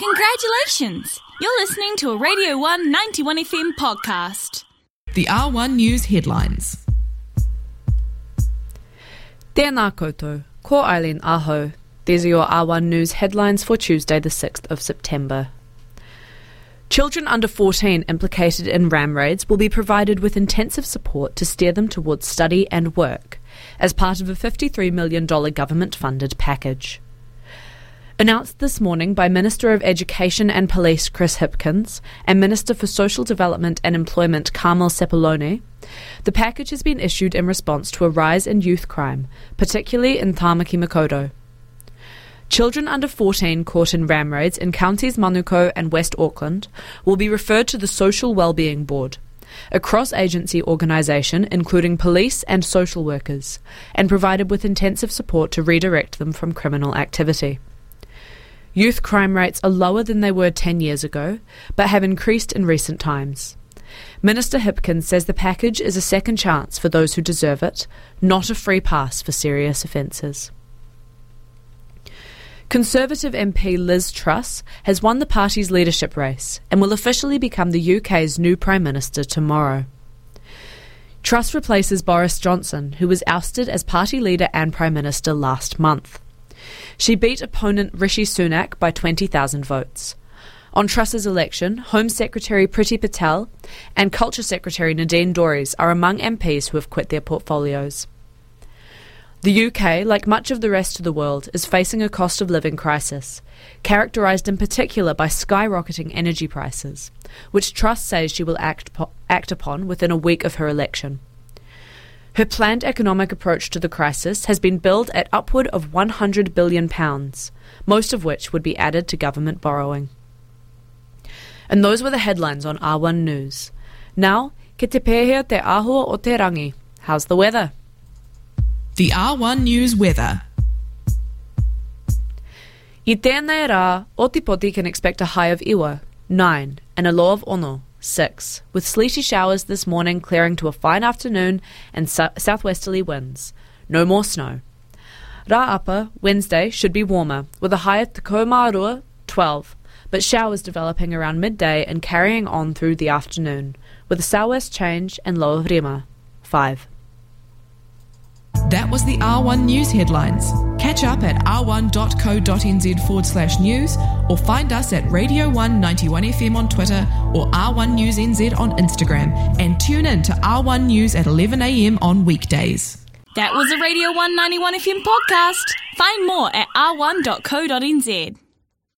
Congratulations! You're listening to a Radio 1 91 FM podcast. The R1 News headlines. Tēnā koutou, ko Eileen Aho. These are your R1 News headlines for Tuesday, the 6th of September. Children under 14 implicated in ram raids will be provided with intensive support to steer them towards study and work as part of a $53 million government funded package. Announced this morning by Minister of Education and Police Chris Hipkins and Minister for Social Development and Employment Carmel Sepuloni, the package has been issued in response to a rise in youth crime, particularly in Tamaki Makaurau. Children under 14 caught in ram raids in counties Manukau and West Auckland will be referred to the Social Wellbeing Board, a cross agency organisation including police and social workers, and provided with intensive support to redirect them from criminal activity. Youth crime rates are lower than they were 10 years ago, but have increased in recent times. Minister Hipkins says the package is a second chance for those who deserve it, not a free pass for serious offences. Conservative MP Liz Truss has won the party's leadership race and will officially become the UK's new Prime Minister tomorrow. Truss replaces Boris Johnson, who was ousted as party leader and Prime Minister last month. She beat opponent Rishi Sunak by 20,000 votes. On Truss's election, Home Secretary Priti Patel and Culture Secretary Nadine Dorries are among MPs who have quit their portfolios. The UK, like much of the rest of the world, is facing a cost of living crisis, characterised in particular by skyrocketing energy prices, which Truss says she will act, po- act upon within a week of her election. Her planned economic approach to the crisis has been billed at upward of £100 billion, most of which would be added to government borrowing. And those were the headlines on R1 News. Now, ke te pēhea te āhua o te rangi. How's the weather? The R1 News weather. I tēnei rā, Ōtepoti can expect a high of iwa, 9, and a low of ono, 6, with sleety showers this morning clearing to a fine afternoon and su- southwesterly winds. No more snow. Rāapa, Wednesday, should be warmer, with a high at Komarua, 12, but showers developing around midday and carrying on through the afternoon, with a southwest change and low of Rima, 5. That was the R1 News headlines. Catch up at r1.co.nz forward slash news or find us at Radio 191 FM on Twitter or R1 News NZ on Instagram and tune in to R1 News at 11am on weekdays. That was a Radio 191 FM podcast. Find more at r1.co.nz.